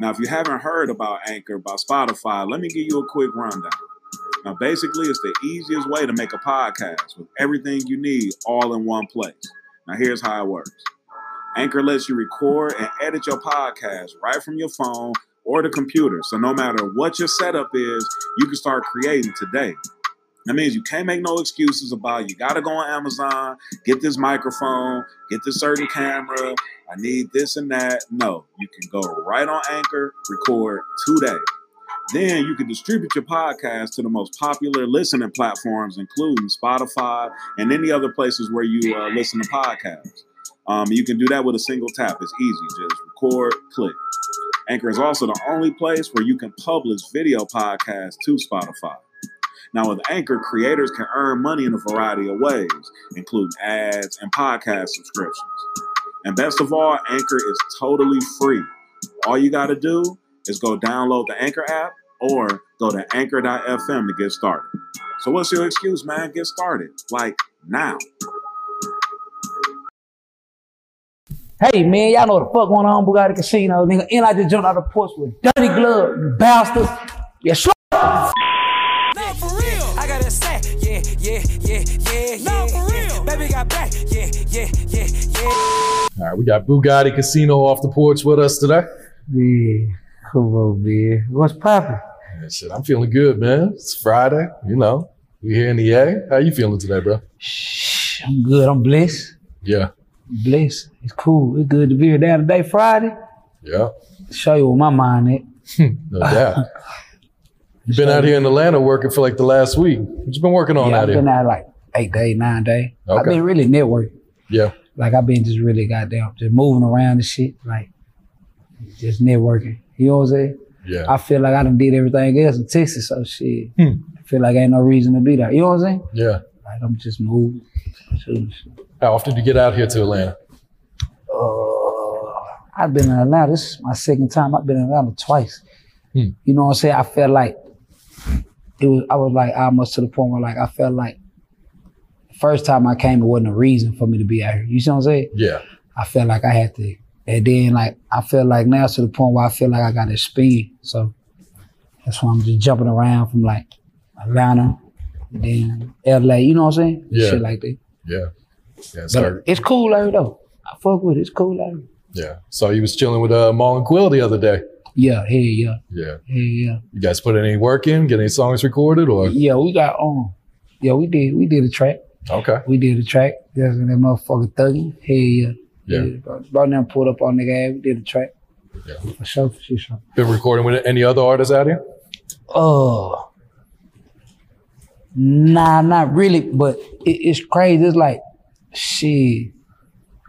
Now, if you haven't heard about Anchor, by Spotify, let me give you a quick rundown. Now, basically, it's the easiest way to make a podcast with everything you need all in one place. Now, here's how it works Anchor lets you record and edit your podcast right from your phone or the computer. So, no matter what your setup is, you can start creating today. That means you can't make no excuses about you got to go on Amazon, get this microphone, get this certain camera. I need this and that. No, you can go right on Anchor, record today. Then you can distribute your podcast to the most popular listening platforms, including Spotify and any other places where you uh, listen to podcasts. Um, you can do that with a single tap. It's easy. Just record, click. Anchor is also the only place where you can publish video podcasts to Spotify. Now, with Anchor, creators can earn money in a variety of ways, including ads and podcast subscriptions. And best of all, Anchor is totally free. All you got to do is go download the Anchor app or go to anchor.fm to get started. So, what's your excuse, man? Get started. Like now. Hey man, y'all know what the fuck going on Boogotti Kasino, nigga. And I just jumped out of the porch with dirty glove, you bastards. Yeah, sure. No, for real. I got a sack. Yeah, yeah, yeah, yeah, yeah. No, for real. Baby got back. Yeah, yeah, yeah, yeah. All right, we got Boogotti Kasino off the porch with us today. Yeah, come on, man. What's poppin'? Yeah, shit, I'm feeling good, man. It's Friday, you know. We here in the A. How you feeling today, bro? Shh, I'm good. I'm blessed. Yeah, Blessed. It's cool. It's good to be here down today, Friday. yeah, Show you where my mind at. Hmm, no doubt. You've been out here in Atlanta working for like the last week. What you been working on yeah, out I've here? been out like eight days, nine days. I've been really networking. Yeah, Like I've been just really goddamn just moving around and shit. Like just networking. You know what I'm saying? yeah, I feel like I done did everything else in Texas, so shit. Hmm. I feel like ain't no reason to be there. You know what I'm saying? yeah. Like I'm just moving. shooting. How often do you get out here to Atlanta? Uh, I've been in Atlanta. This is my second time. I've been in Atlanta twice. Hmm. You know what I'm saying? I felt like it was. I was like almost to the point where like I felt like the first time I came, it wasn't a reason for me to be out here. You see what I'm saying? Yeah, I felt like I had to. And then like I feel like now to the point where I feel like I got to speed. So that's why I'm just jumping around from like Atlanta, then LA. You know what I'm saying? Yeah. Shit like that. yeah, yeah. Start, it's cool out here though. I fuck with it. It's cool out here. yeah. So you was chilling with uh, and Quill the other day. Yeah, hey, yeah, Yeah. hey, yeah. You guys put any work in? Get any songs recorded or? Yeah, we got on. Yeah, we did. We did a track. Okay. We did a track. That's when that motherfucker thugging. Hey, yeah. Yeah. bro. Brought them pulled up on the guy. We did a track. Yeah. For sure, for sure. Been recording with any other artists out here? Oh. Nah, not really, but it, it's crazy. It's like, shit.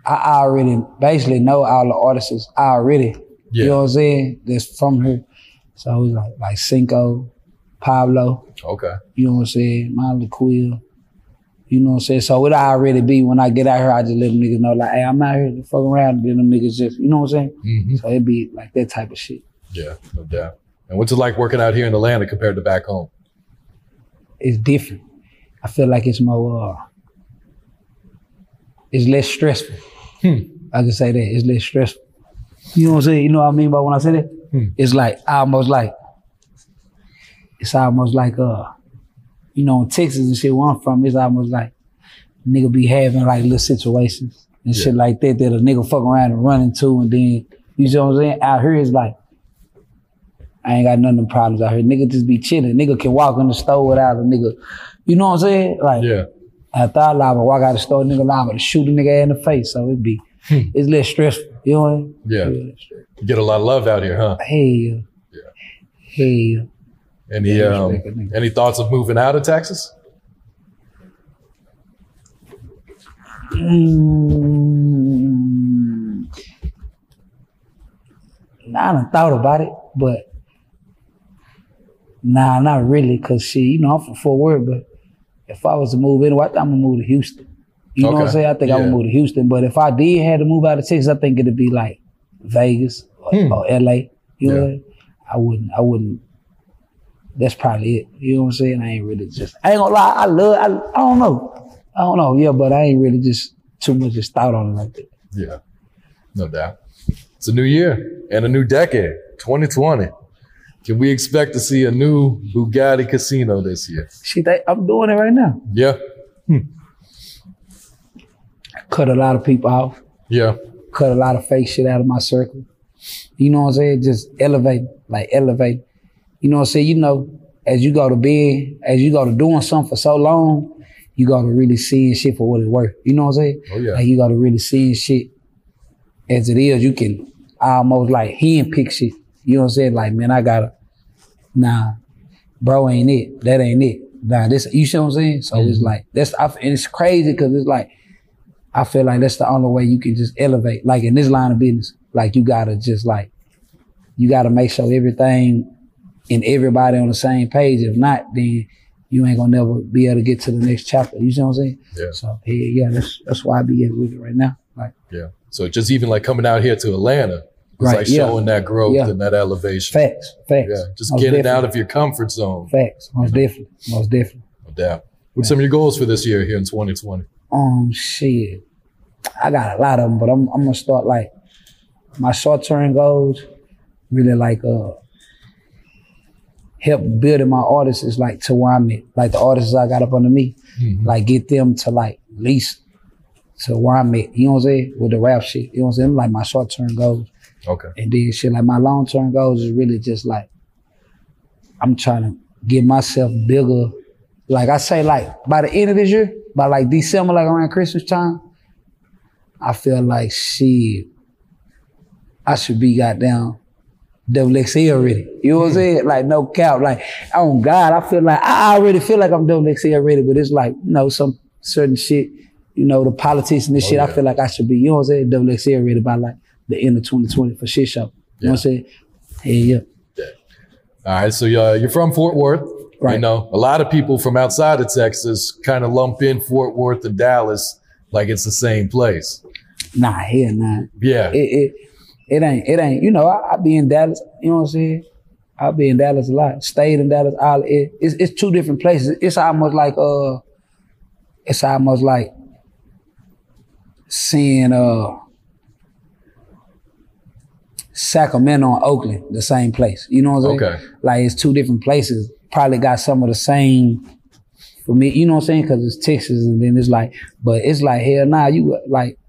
I already basically know all the artists already. Yeah. You know what I'm saying? That's from here. So it's like like Cinco, Pablo, Okay. you know what I'm saying, Molly Quill. You know what I'm saying? So it already be when I get out here, I just let them niggas know like, hey, I'm out here to fuck around and then them niggas just, you know what I'm saying? hmm So it be like that type of shit. Yeah, no doubt. And what's it like working out here in Atlanta compared to back home? It's different. I feel like it's more uh it's less stressful. Hmm. I can say that. It's less stressful. You know what I'm saying? You know what I mean by when I say that? Hmm. It's like almost like it's almost like uh you know in Texas and shit where I'm from, it's almost like nigga be having like little situations and shit like that that a nigga fuck around and run into and then you know what I'm saying? Out here it's like I ain't got none of them problems out here. Nigga just be chilling. Nigga can walk in the store without a nigga. You know what I'm saying? Like Yeah. I thought liable walk out the store, nigga liable to shoot a nigga in the face. So it'd be hmm. it's less stressful. You know what I mean? Yeah. It's less You get a lot of love out here, huh? Hell. Yeah. Hell. Any Yeah, um, respect it, nigga. any thoughts of moving out of Texas? Mm, I done thought about it, but nah, not really. Cause she, you know, I'm from Fort Worth, but if I was to move anywhere, I think I'm gonna move to Houston. You know what I'm saying? I think I'm Yeah. gonna move to Houston. But if I did have to move out of Texas, I think it'd be like Vegas or, Hmm. or LA. You know, Yeah. what I mean? I wouldn't. I wouldn't. That's probably it. You know what I'm saying? I ain't really just. I ain't gonna lie. I love. I, I don't know. I don't know. Yeah, but I ain't really just too much just thought on it like that. Yeah, no doubt. It's a new year and a new decade, 2020. Can we expect to see a new Boogotti Kasino this year? Shit, I'm doing it right now. Yeah, hmm. Cut a lot of people off. yeah, Cut a lot of fake shit out of my circle. You know what I'm saying? Just elevate, like elevate. You know what I'm saying? You know, as you go to bed, as you go to doing something for so long, you got to really see shit for what it's worth. You know what I'm saying? Oh, yeah. Like you got to really see shit as it is. You can almost like hand pick shit. You know what I'm saying? Like, man, I gotta, nah, bro ain't it. That ain't it. Nah, this, you see what I'm saying? So it's mm-hmm. like, that's, I, and it's crazy because it's like, I feel like that's the only way you can just elevate. Like in this line of business, like you gotta just like, you gotta make sure everything and everybody on the same page. If not, then you ain't gonna never be able to get to the next chapter. You see what I'm saying? Yeah. So yeah, yeah, that's that's why I be at with it right now. Like yeah. So just even like coming out here to Atlanta, it's Right, like yeah. showing that growth Yeah. and that elevation. facts, facts. Yeah, just Most getting out of your comfort zone. facts. Most definitely, most definitely. No doubt. What's some of your goals for this year here in 2020? Um, shit. I got a lot of them, but I'm I'm gonna start like my short term goals. Really like uh help building my artists is like to where I'm. Like the artists I got up under me, mm-hmm. like get them to like at least to where I'm at. You know what I'm saying? With the rap shit. You know what I'm saying? Like my short term goals. Okay. And then shit, like my long term goals is really just like I'm trying to get myself bigger. Like I say, like by the end of this year, by like December, like around Christmas time, I feel like shit, I should be goddamn double XL already. You know what I'm saying? Like no cap. Like oh God, I feel like I already feel like I'm double XL already, but it's like, you know, some certain shit, you know, the politics and this shit, I feel like I should be, you know what I'm saying, double XL already by like the end of 2020 for shit show. You know what I'm saying? Yeah, yeah. All right. So uh, you're from Fort Worth. Right. You know, a lot of people from outside of Texas kind of lump in Fort Worth and Dallas like it's the same place. Nah, hell nah. Yeah. It it it ain't it ain't. You know, I, I be in Dallas. You know what I'm saying? I be in Dallas a lot. Stayed in Dallas. All it, it's it's two different places. It's almost like uh, it's almost like seeing uh Sacramento and Oakland, the same place. You know what I'm saying? Okay. Like it's two different places. Probably got some of the same for me. You know what I'm saying? Because it's Texas, and then it's like, but it's like hell nah. You like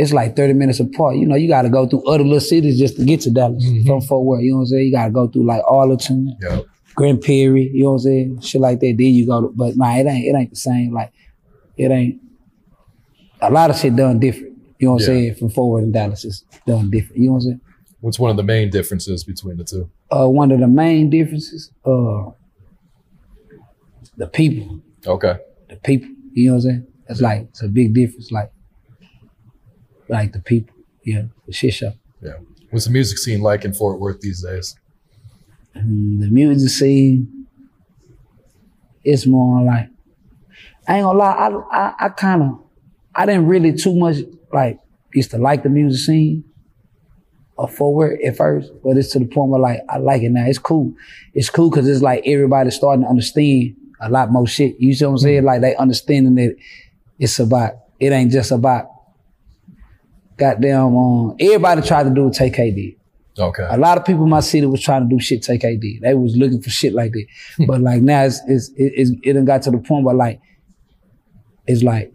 it's like 30 minutes apart. You know, you got to go through other little cities just to get to Dallas from Fort Worth. You know what I'm saying? You got to go through like Arlington, Yeah. Grand Prairie. You know what I'm saying? Shit like that. Then you go to, but nah, it ain't, it ain't the same. Like, it ain't, a lot of shit done different. You know what I'm Yeah. saying? From Fort Worth and Dallas is done different. You know what I'm saying? What's one of the main differences between the two? Uh, one of the main differences, uh, the people. Okay. the people. You know what I'm saying? It's like it's a big difference. Like, like the people. Yeah, the shit show. Yeah. What's the music scene like in Fort Worth these days? Mm, the music scene. It's more like I ain't gonna lie. I I, I kind of I didn't really too much like used to like the music scene of Fort Worth at first, but it's to the point where like I like it now. It's cool. It's cool because it's like everybody's starting to understand a lot more shit. You see what I'm saying? Like they understanding that it's about it ain't just about goddamn um everybody tried to do what did. Okay. A lot of people in my city was trying to do shit TK did. They was looking for shit like that. but like now it's, it's, it, it's, it done got to the point where like, it's like,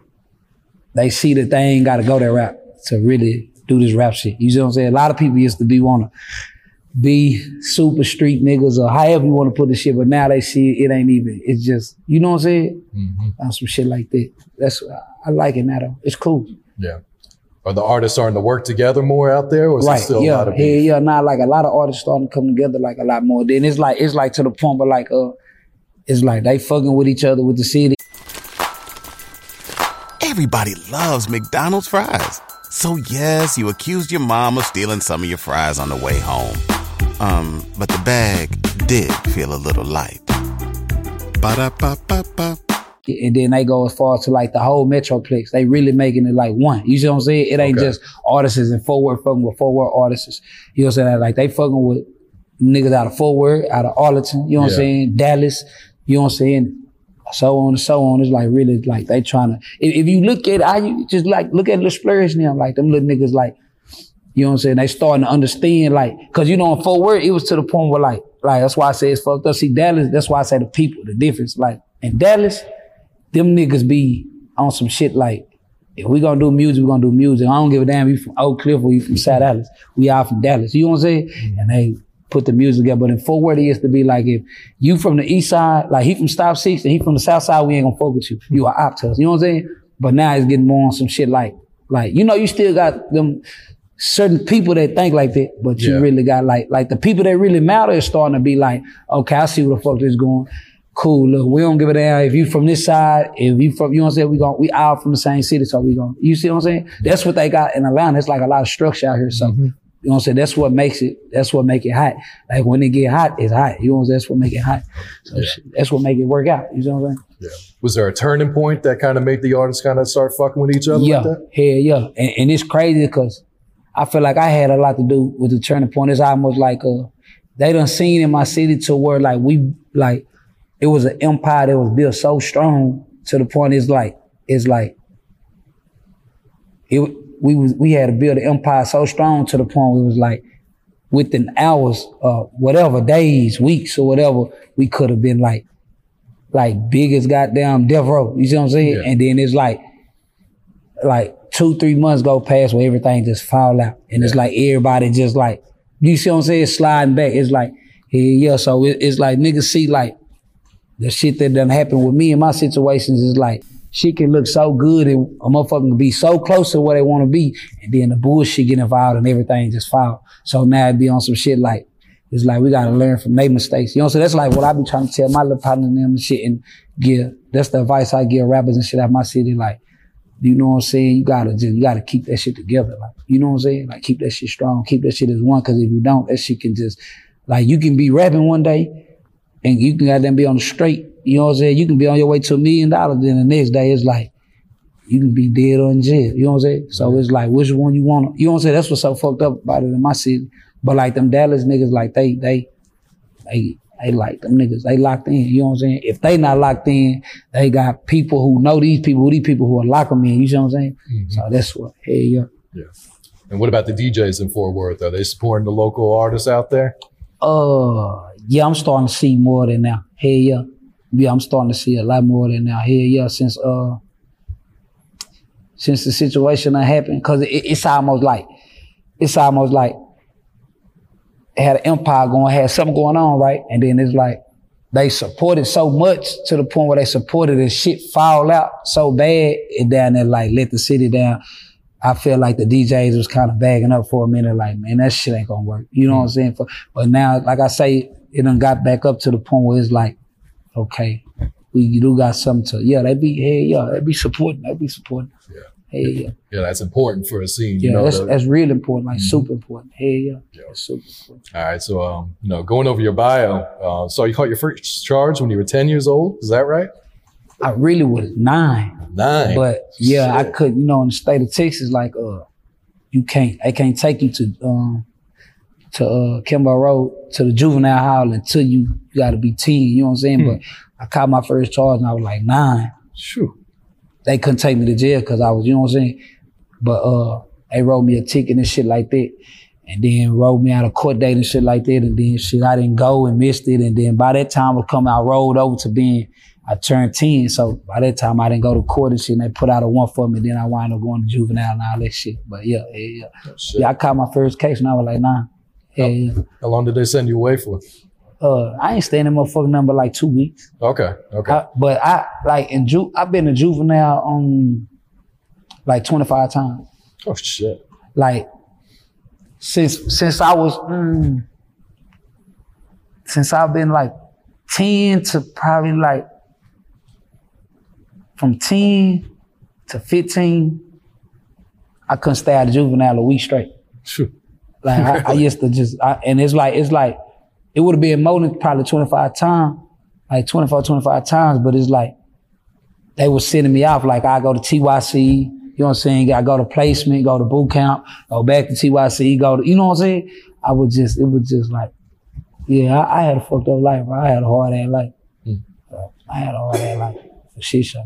they see that they ain't got to go that rap to really do this rap shit. You see what I'm saying? A lot of people used to be wanna, be super street niggas or however you want to put the shit. But now they see it, ain't even. It's just you know what I'm saying. Mm-hmm. On some shit like that. That's I like it now though. It's cool. Yeah. Are the artists starting to work together more out there, or is it right. still a yeah. lot of people? yeah. beef? Yeah. Now like a lot of artists starting to come together like a lot more. Then it's like it's like to the point where like uh, it's like they fucking with each other with the city. Everybody loves McDonald's fries. So yes, you accused your mom of stealing some of your fries on the way home. Um, but the bag did feel a little light. Ba-da-ba-ba-ba. And then they go as far as to like the whole Metroplex. They really making it like one. You see what I'm saying? It ain't Okay. just artists and forward fucking with forward artists. You know what I'm saying? Like they fucking with niggas out of forward, out of Arlington. You know what Yeah. I'm saying? Dallas. You know what I'm saying? So on and so on. It's like really like they trying to. If, if you look at I you just like look at the splurge now, like them little niggas like. You know what I'm saying? They starting to understand, like, cause you know, in Fort Worth, it was to the point where, like, like that's why I say it's fucked up. See, Dallas, that's why I say the people, the difference. Like, in Dallas, them niggas be on some shit like, if we gonna do music, we gonna do music. I don't give a damn if you from Oak Cliff or you from South Dallas. We all from Dallas. You know what I'm saying? Mm-hmm. And they put the music together. But in Fort Worth, it used to be like if you from the east side, like he from Stop Six and he from the south side, we ain't gonna fuck with you. You are op to us. You know what I'm saying? But now it's getting more on some shit like, like, you know, you still got them certain people that think like that, but you Yeah. really got like, like the people that really matter is starting to be like, okay, I see where the fuck this going. Cool, look, we don't give a damn if you from this side, if you from, you know what I'm saying, we gon' we all from the same city, so we gon' you see what I'm saying? That's what they got in Atlanta. It's like a lot of structure out here, so. Mm-hmm. You know what I'm saying? That's what makes it, that's what make it hot. Like when it get hot, it's hot. You know what I'm saying? That's what make it hot. So shit, that's what make it work out. You know what I'm saying? Yeah. Was there a turning point that kind of made the artists kind of start fucking with each other yeah, like that? hell yeah. And, and it's crazy because I feel like I had a lot to do with the turning point. It's almost like uh, they done seen in my city to where like we like it was an empire that was built so strong to the point it's like it's like it we was we had to build an empire so strong to the point it was like within hours uh whatever days weeks or whatever we could have been like like biggest goddamn death row you see what i'm saying Yeah. and then it's like like two, three months go past where everything just fall out. And it's like everybody just like, you see what I'm saying? Sliding back. It's like, yeah, yeah. So it, it's like niggas see like the shit that done happen with me and my situations is like, she can look so good and a motherfucker can be so close to where they want to be. And then the bullshit get involved and everything just fall. So now it be on some shit like, it's like we gotta learn from their mistakes. You know saying? That's like what I be trying to tell my little partner and them and shit and give. That's the advice I give rappers and shit out my city. Like, you know what I'm saying? You gotta just, you gotta keep that shit together. Like, you know what I'm saying? Like, keep that shit strong. Keep that shit as one. Cause if you don't, that shit can just, like, you can be rapping one day and you can goddamn be on the straight. You know what I'm saying? You can be on your way to a million dollars. Then the next day it's like, you can be dead or in jail. You know what I'm saying? So it's like, which one you want? You know what I'm saying? That's what's so fucked up about it in my city. But like them Dallas niggas, like they, they, they, they like them niggas. They locked in. You know what I'm saying? If they not locked in, they got people who know these people, who these people who are locking them in. You see what I'm saying? So that's what. Hey, yeah. Yeah. And what about the DJs in Fort Worth? Are they supporting the local artists out there? Uh, yeah, I'm starting to see more than now. Hell yeah. Yeah, I'm starting to see a lot more than now. Hell yeah, since uh, since the situation that happened, cause it, it's almost like, it's almost like, it had an empire going, had something going on, right? And then it's like, they supported so much to the point where they supported and shit fall out so bad, and down there like let the city down. I feel like the DJs was kind of bagging up for a minute, like, man, that shit ain't gonna work. You know what I'm saying? For, but now, like I say, it done got back up to the point where it's like, okay, we do got something to, yeah, they be, hey, yeah, they be supporting, they be supporting. Yeah. Hey, yeah. Yeah, that's important for a scene. Yeah, you know, that's, the- that's real important, like super important. Hey, yeah, Yeah. that's super important. All right, so um, you know, going over your bio, uh, so you caught your first charge when you were ten years old. Is that right? I really was nine. Nine. But yeah, I could, you know, in the state of Texas, like, uh, you can't, I can't take you to, um, to, uh, Kimbo Road, to the juvenile hall until you, you gotta be 10, you know what I'm saying? But I caught my first charge and I was like nine. Sure. They couldn't take me to jail because I was, you know what I'm saying? But, uh, they wrote me a ticket and shit like that. And then wrote me out a court date and shit like that. And then shit, I didn't go and missed it. And then by that time was coming, I rolled over to being, I turned 10. So by that time I didn't go to court and shit. And they put out a one for me. Then I wound up going to juvenile and all that shit. But yeah, yeah, yeah. Oh. Yeah, I caught my first case and I was like nine. Yeah, yeah. How long did they send you away for? Uh, I ain't staying in motherfucking number like two weeks. Okay, okay. I- but I like in ju I've been a juvenile on like 25 times. oh shit. Like since since I was mm, since I've been like 10 to probably like from 10 to 15, I couldn't stay out of juvenile a week straight. Phew. Like I, I used to just, I, and it's like, it's like, it would have been more than probably 25 times, like 24, 25 times, but it's like, they were sending me off. Like I go to TYC, you know what I'm saying? I go to placement, go to boot camp, go back to TYC, go to, you know what I'm saying? I would just, it was just like, yeah, I, I had a fucked up life. bro. I had a hard ass life. Bro, I had a hard ass life for shit show.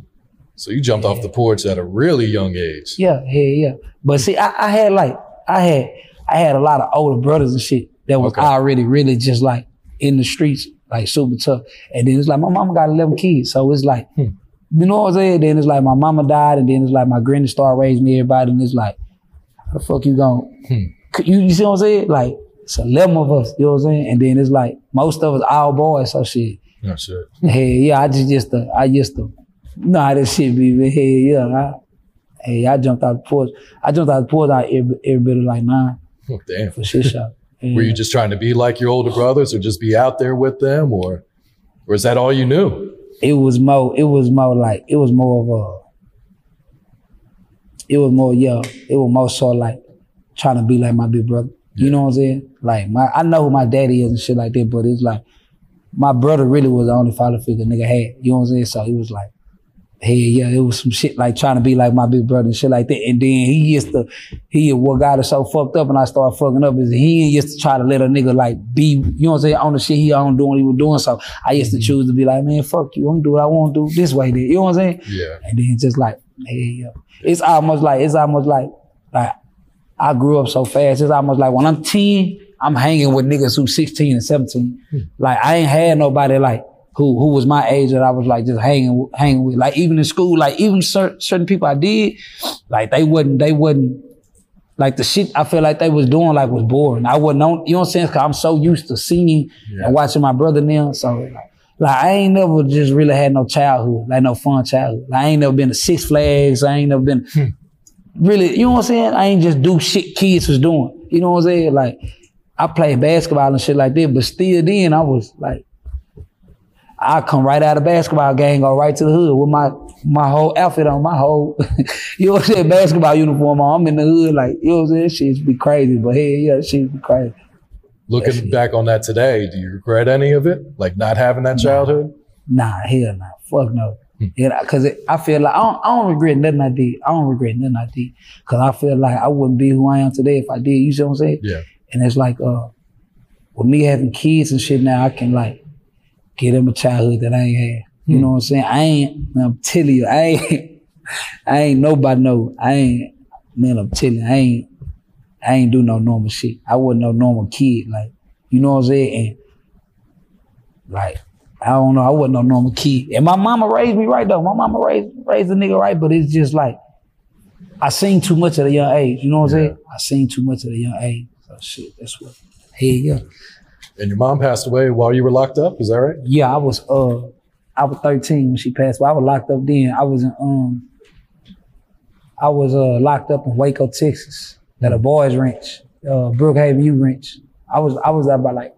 So you jumped off the porch at a really young age. Yeah, yeah, yeah. But see, I, I had like, I had, I had a lot of older brothers and shit that was Okay. already really just like in the streets, like super tough. And then it's like my mama got 11 kids, so it's like, Hmm. you know what I'm saying? Then it's like my mama died, and then it's like my granny started raising me everybody, and it's like, how the fuck you going? Hmm. You, you see what I'm saying? Like it's 11 of us, you know what I'm saying? And then it's like most of us all boys, so shit. Oh shit. Hey, yeah, I just used to, I used to, nah, that shit be, but hey, yeah, I, hey, I jumped out the porch. I jumped out the porch out every, every bit of like nine Oh, damn. for shit shot. Were you just trying to be like your older brothers or just be out there with them or or is that all you knew? It was more, it was more like, it was more of a, it was more, yeah, it was more so like trying to be like my big brother. You know what I'm saying? Like my, I know who my daddy is and shit like that, but it's like my brother really was the only father figure nigga had. You know what I'm saying? So it was like, hey, yeah, it was some shit like trying to be like my big brother and shit like that. And then he used to, he what got us so fucked up and I started fucking up is he used to try to let a nigga like be, you know what I'm saying, on the shit he on doing what he was doing. So I used to mm-hmm. choose to be like, man, fuck you, I'm gonna do what I want to do this way then. You know what I'm saying? Yeah. And then just like, hey, yeah. It's almost like, it's almost like, like, I grew up so fast. It's almost like when I'm 10, I'm hanging with niggas who 16 and 17. Hmm. Like I ain't had nobody like who who was my age that I was like just hanging with- hanging with. Like even in school, like even certain certain people I did, like they wouldn't they wouldn't like the shit I feel like they was doing like was boring. I wouldn't know, you know what I'm saying? Cause I'm so used to seeing and watching my brother now. So like, like I ain't never just really had no childhood, like no fun childhood. Like I ain't never been to Six Flags. I ain't never been hmm. really, you know what I'm saying? I ain't just do shit kids was doing. You know what I'm saying? Like I played basketball and shit like that, but still then I was like, I come right out of basketball game, go right to the hood with my my whole outfit on, my whole, you know what I'm saying, basketball uniform on. I'm in the hood, like, you know what I'm saying? Shit be crazy, but hey, yeah, shit be crazy. Looking back on that today, do you regret any of it? Like not having that childhood? Nah, hell nah. Fuck no. Yeah, cause it, I feel like I don't, I don't regret nothing I did. I don't regret nothing I did. Cause I feel like I wouldn't be who I am today if I did. You see what I'm saying? Yeah. And it's like, uh, with me having kids and shit now, I can like give them a childhood that I ain't had. You hmm. know what I'm saying? I ain't, I'm telling you, I ain't, I ain't nobody know. I ain't, man, I'm telling you, I ain't, I ain't do no normal shit. I wasn't no normal kid. Like, you know what I'm saying? And like, I don't know, I wasn't no normal kid. And my mama raised me right though. My mama raised raised the nigga right, but it's just like I seen too much at a young age. You know what I'm saying? I seen too much at a young age. So shit, that's what. Here you go. And your mom passed away while you were locked up, is that right? Yeah, I was uh I was 13 when she passed away. I was locked up then. I was in um I was uh locked up in Waco, Texas, at a boys ranch, uh Brookhaven U Ranch. I was I was out by like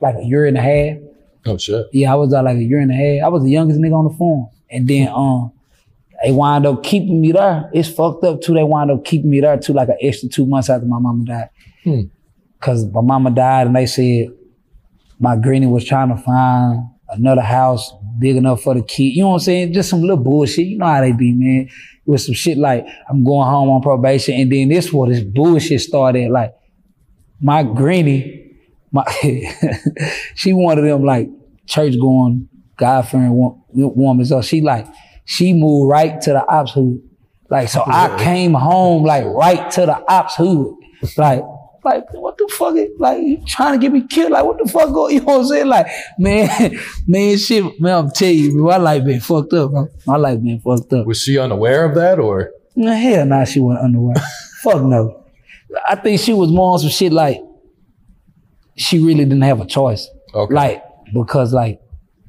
like a year and a half. Oh shit. Yeah, I was out like a year and a half. I was the youngest nigga on the farm. And then um they wind up keeping me there. It's fucked up too. They wind up keeping me there too like an extra two months after my mama died. Hmm. Cause my mama died and they said my granny was trying to find another house big enough for the kid. You know what I'm saying? Just some little bullshit. You know how they be, man. It was some shit like I'm going home on probation, and then this where this bullshit started. Like my granny, my she one of them like church going, God fearing woman. So she like she moved right to the ops hood. Like so, I came home like right to the ops hood. Like like what the fuck? is- Like you trying to get me killed? Like what the fuck? Go, you know what I'm saying? Like man, man, shit, man. I'm telling you, my life been fucked up. Bro. My life been fucked up. Was she unaware of that or Nah, hell nah, she wasn't underwear. Fuck no. I think she was more on some shit like, she really didn't have a choice. Okay. Like because like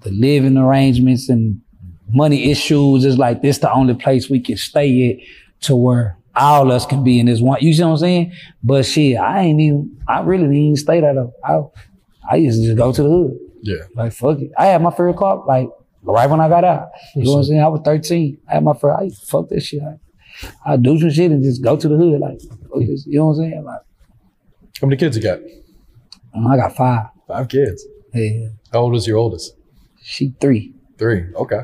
the living arrangements and money issues is like this the only place we can stay at to where all us can be in this one. You see what I'm saying? But shit, I ain't even. I really didn't even stay that up. I I used to just go to the hood. Yeah. Like fuck it. I had my first car like right when I got out. You know what I'm saying? I was 13. I had my first. I fuck that shit. I, I do some shit and just go to the hood. Like fuck this. You know what I'm saying? Like How many kids you got? um, I got five. Five kids. Yeah, How old is your oldest? she three. Three. Okay.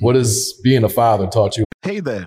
What has being a father taught you? Hey there,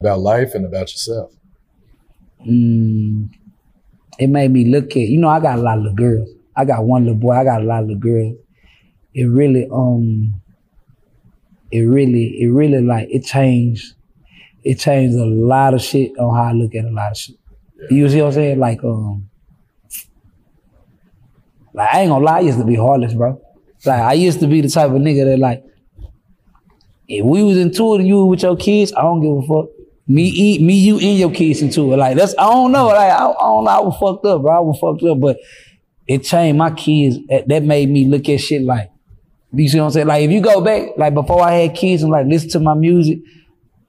About life and about yourself. Mm, it made me look at, you know, I got a lot of little girls. I got one little boy, I got a lot of little girls. It really, um, it really, it really like, it changed, it changed a lot of shit on how I look at a lot of shit. You see what I'm saying? Like, um, like I ain't gonna lie, I used to be heartless, bro. Like I used to be the type of nigga that like, if we was into it and you with your kids, I don't give a fuck. Me, eat, me, you, and your kids into it. Like that's, I don't know. Like I, I don't know. I was fucked up, bro. I was fucked up, but it changed my kids. That, made me look at shit like, you see what I'm saying? Like if you go back, like before I had kids and like listen to my music,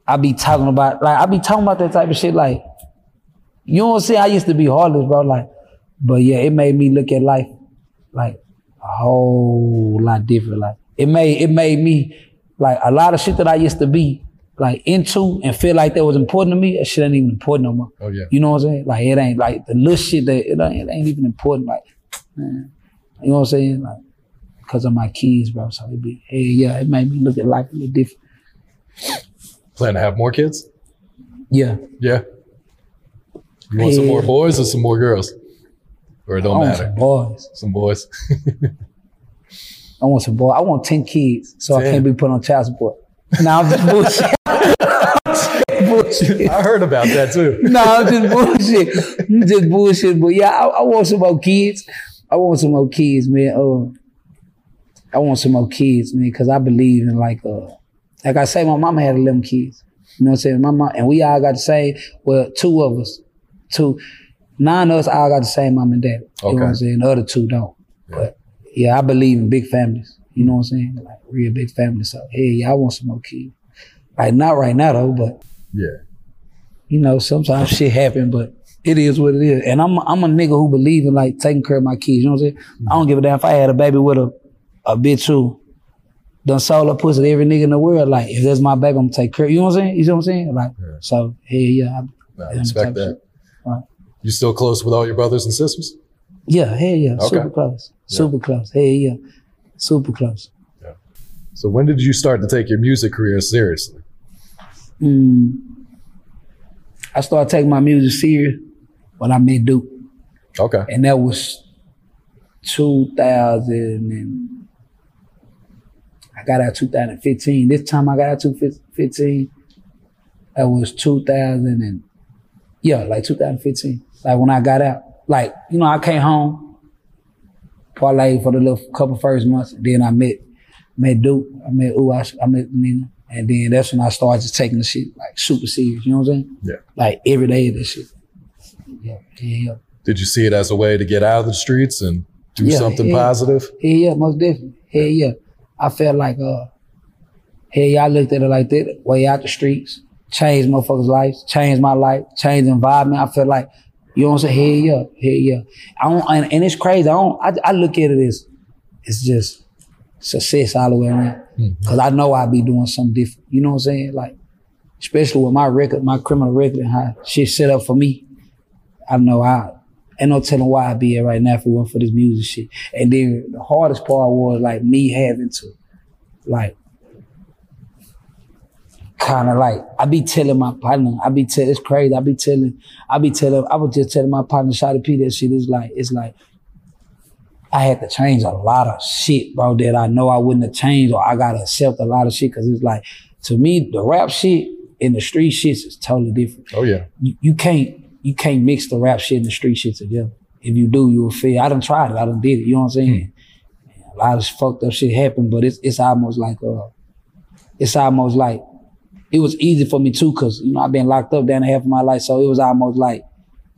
I be talking about, like I be talking about that type of shit. Like you I'm saying? I used to be heartless, bro. Like, but yeah, it made me look at life like a whole lot different. Like it made it made me like a lot of shit that I used to be like into and feel like that was important to me. That shit ain't even important no more. Oh yeah. You know what I'm saying? Like it ain't like the little shit that it ain't, it ain't even important. Like, man, you know what I'm saying? Like, because of my kids, bro. So it be, hey, yeah, it made me look at life a little different. Plan to have more kids? Yeah, Yeah. You want some more boys or some more girls? Or it don't matter. some boys. Some boys. I want some boy. I want ten kids, so I can't be put on child support. Nah, I'm just bullshit. Bullshit. I heard about that too. no, I'm just bullshit. Just bullshit. But yeah, I, I want some more kids. I want some more kids, man. Uh, I want some more kids, man, because I believe in like uh, like I say, my mama had eleven kids. You know what I'm saying? My mom and we all got the same. Well, two of us, two, nine of us all got the same mom and dad. You know what I'm saying? The other two don't. But yeah, I believe in big families. You know what I'm saying? Like real big families. So hey, yeah, I want some more kids. Like not right now though, but Yeah. you know, sometimes shit happen, but it is what it is. And I'm I'm a nigga who believe in like taking care of my kids. You know what I'm saying? I don't give a damn if I had a baby with a a bitch who done sold her pussy to every nigga in the world. Like if that's my baby, I'm gonna take care. You know what I'm saying? You see what I'm saying? Like so, hey, yeah, I, I respect that. Right. You still close with all your brothers and sisters? yeah, hey, yeah, Okay. super close, super close. Hey, yeah, super close. Yeah. So when did you start to take your music career seriously? Mm, I started taking my music serious when I met Duke. Okay. and that was 2000 and I got out 2015. This time I got out 2015. That was 2000 and yeah, like 2015. Like when I got out, like you know, I came home, parlay for the little couple first months. Then I met met Duke. I met Ooh, I, I met Nina, and then that's when I started just taking the shit like super serious. You know what I'm saying? Yeah. Like every day of this shit. Yeah, yeah, yeah. Did you see it as a way to get out of the streets and do Yeah, something yeah. positive? Hell yeah, most definitely. Hell yeah. I felt like uh hell yeah, I looked at it like that, way out the streets, changed motherfuckers' lives, changed my life, changed environment. I felt like, You know what I'm saying? Hell yeah, hell yeah. I don't, and, and it's crazy. I don't. I, I look at it as it's just success all the way around. Mm-hmm. Cause I know I'll be doing something different. You know what I'm saying? Like, especially with my record, my criminal record and how shit set up for me. I know I ain't no telling why I'd be here right now if it wasn't for this music shit. And then the hardest part was like me having to like kind of like I be telling my partner, I be telling it's crazy. I be telling, I be telling, I was just telling my partner Shotty P that shit is like it's like I had to change a lot of shit, bro, that I know I wouldn't have changed or I gotta accept a lot of shit because it's like to me the rap shit and the street shit is totally different. Oh yeah. You, you can't you can't mix the rap shit and the street shit together. If you do, you will fail. I done tried it. I done did it. You know what I'm saying? A lot of fucked up shit happened, but it's it's almost like uh, it's almost like it was easy for me too, cause you know I've been locked up down half of my life, so it was almost like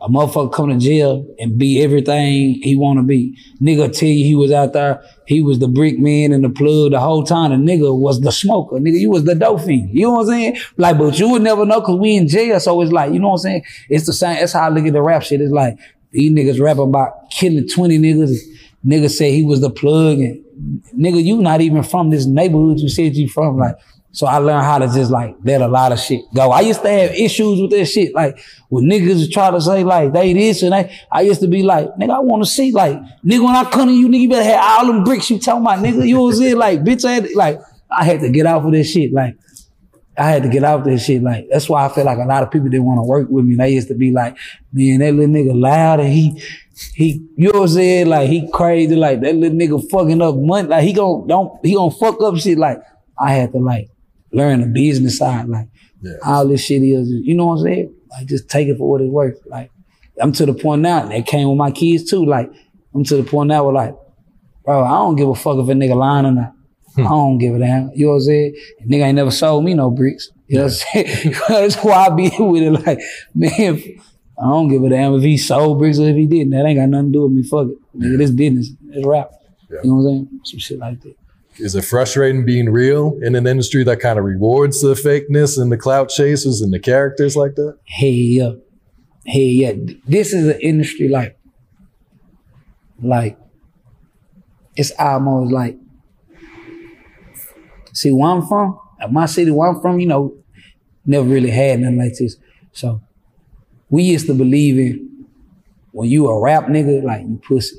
a motherfucker come to jail and be everything he wanna be. Nigga tell you he was out there, he was the brick man and the plug the whole time. The nigga was the smoker. Nigga, you was the fiend. You know what I'm saying? Like, but you would never know cause we in jail. So it's like, you know what I'm saying? It's the same. That's how I look at the rap shit. It's like these niggas rapping about killing 20 niggas. Nigga say he was the plug and nigga, you not even from this neighborhood you said you from. Like, so I learned how to just like let a lot of shit go. I used to have issues with that shit. Like when niggas try to say like they this and they, I used to be like, nigga, I want to see like, nigga, when I come to you, nigga, you better have all them bricks you talking about, nigga. You know what I'm? Like, bitch, I had to, like, I had to get out of this shit. Like, I had to get out of this shit. Like, that's why I feel like a lot of people didn't want to work with me. They used to be like, man, that little nigga loud and he, he, you know what I'm saying? Like, he crazy. Like, that little nigga fucking up money. Like, he gon' don't, he gon' fuck up shit. Like, I had to like learn the business side. Like, all this shit is, you know what I'm saying? Like, just take it for what it's worth. Like, I'm to the point now, and that came with my kids too. Like, I'm to the point now where like, bro, I don't give a fuck if a nigga lying or not. Hmm. I don't give a damn. You know what I'm saying? Nigga ain't never sold me no bricks. You know what I'm saying? That's why I be with it like, man, I don't give a damn if he sold bricks or if he didn't. That ain't got nothing to do with me. Fuck it. Nigga, this business. It's rap. You know what I'm saying? Some shit like that. Is it frustrating being real in an industry that kind of rewards the fakeness and the clout chasers and the characters like that? Hey, yeah. Hey, yeah. This is an industry like, like, it's almost like, see where I'm from, my city where I'm from, you know, never really had nothing like this. So we used to believe in when you a rap nigga, like you pussy.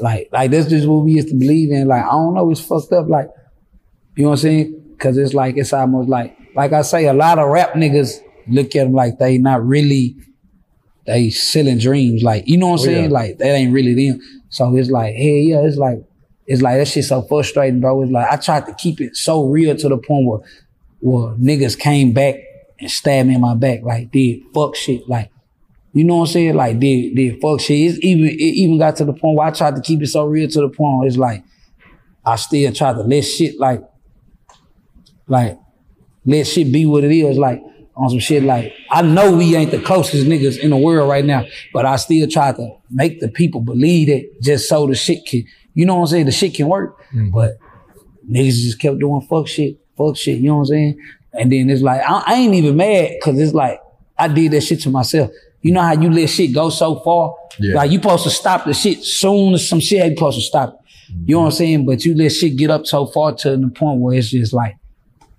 Like, like that's just what we used to believe in. Like, I don't know, it's fucked up. Like, you know what I'm saying? Cause it's like, it's almost like, like I say, a lot of rap niggas look at them like they not really, they selling dreams. Like, you know what I'm Oh, yeah. saying? Like, that ain't really them. So it's like, hey, yeah, it's like, it's like that shit so frustrating, bro. It's like I tried to keep it so real to the point where, where niggas came back and stabbed me in my back, like did fuck shit, like you know what I'm saying? Like did did fuck shit. It's even it even got to the point where I tried to keep it so real to the point where it's like I still try to let shit like like let shit be what it is. Like on some shit like I know we ain't the closest niggas in the world right now, but I still try to make the people believe it just so the shit can, you know what I'm saying? The shit can work. Hmm. But niggas just kept doing fuck shit, fuck shit, you know what I'm saying? And then it's like, I, I ain't even mad because it's like, I did that shit to myself. You know how you let shit go so far? Yeah. Like you supposed to stop the shit soon as some shit ain't supposed to stop. it. You know what I'm saying? But you let shit get up so far to the point where it's just like,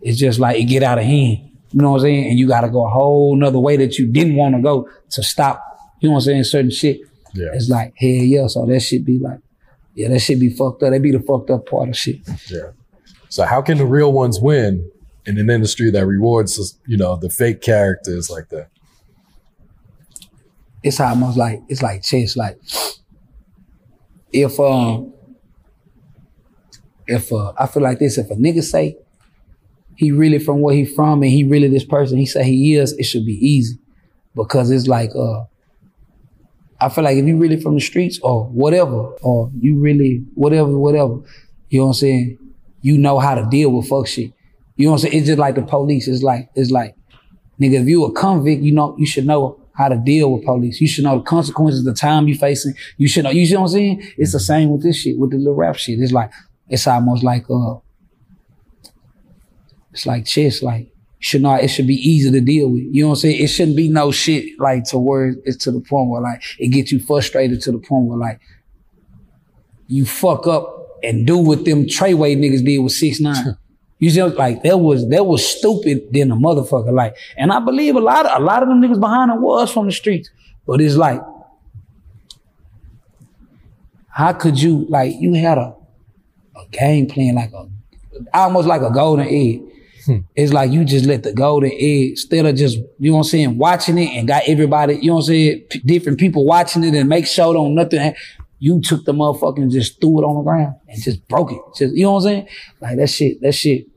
it's just like it get out of hand. You know what I'm saying? And you gotta go a whole nother way that you didn't want to go to stop. You know what I'm saying? Certain shit. Yeah. It's like, hell yeah. So that shit be like, yeah, that shit be fucked up. That be the fucked up part of shit. Yeah. So how can the real ones win in an industry that rewards, you know, the fake characters like that? It's almost like it's like chess. Like if um if uh I feel like this, if a nigga say he really from where he from and he really this person he say he is, it should be easy. Because it's like uh I feel like if you really from the streets or whatever, or you really whatever, whatever, you know what I'm saying? You know how to deal with fuck shit. You know what I'm saying? It's just like the police. It's like, it's like, nigga, if you a convict, you know, you should know how to deal with police. You should know the consequences, the time you facing. You should know, you see what I'm saying? It's the same with this shit, with the little rap shit. It's like, it's almost like, uh, it's like chess. Like, should not, it should be easy to deal with. You know what I'm saying? It shouldn't be no shit like to where it's to the point where like it gets you frustrated to the point where like you fuck up and do what them Treyway niggas did with six nine. You just like that was that was stupid than a motherfucker. Like, and I believe a lot of a lot of them niggas behind them was from the streets. But it's like, how could you like you had a a game plan like a almost like a golden egg. Hmm. It's like you just let the golden egg instead of just, you know what I'm saying, watching it and got everybody, you know what I'm saying, p- different people watching it and make sure don't nothing. You took the motherfucker and just threw it on the ground and just broke it. Just, you know what I'm saying? Like that shit, that shit.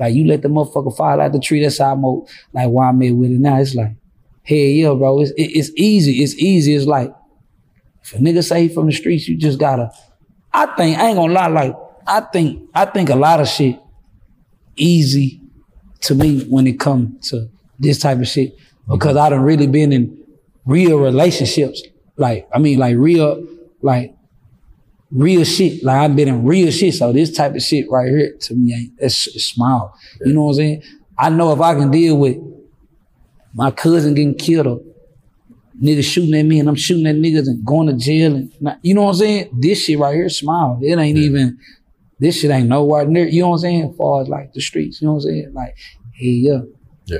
Like you let the motherfucker fall out the tree. That's how I'm like why I'm at with it now. It's like, hey, yeah, bro. It's, it- it's easy. It's easy. It's like, if a nigga say from the streets, you just gotta. I think I ain't gonna lie. Like I think I think a lot of shit easy to me when it comes to this type of shit because I done really been in real relationships. Like I mean, like real, like real shit. Like I've been in real shit. So this type of shit right here to me ain't it's, it's small. You know what I'm saying? I know if I can deal with my cousin getting killed or niggas shooting at me and I'm shooting at niggas and going to jail and not, you know what I'm saying? This shit right here, small. It ain't even this shit ain't nowhere near, you know what I'm saying? As far as like the streets, you know what I'm saying? Like, hey, yeah. Yeah.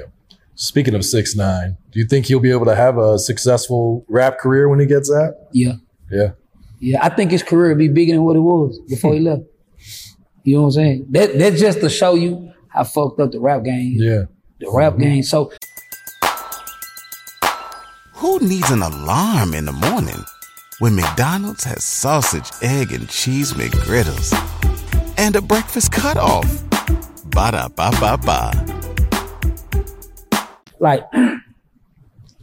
Speaking of six nine, do you think he'll be able to have a successful rap career when he gets that? Yeah. Yeah. Yeah, I think his career would be bigger than what it was before he left. You know what I'm saying? That that's just to show you how fucked up the rap game is. Yeah. The rap mm-hmm. game. So Who needs an alarm in the morning when McDonald's has sausage, egg, and cheese McGriddles and a breakfast cutoff? Ba da ba ba ba. like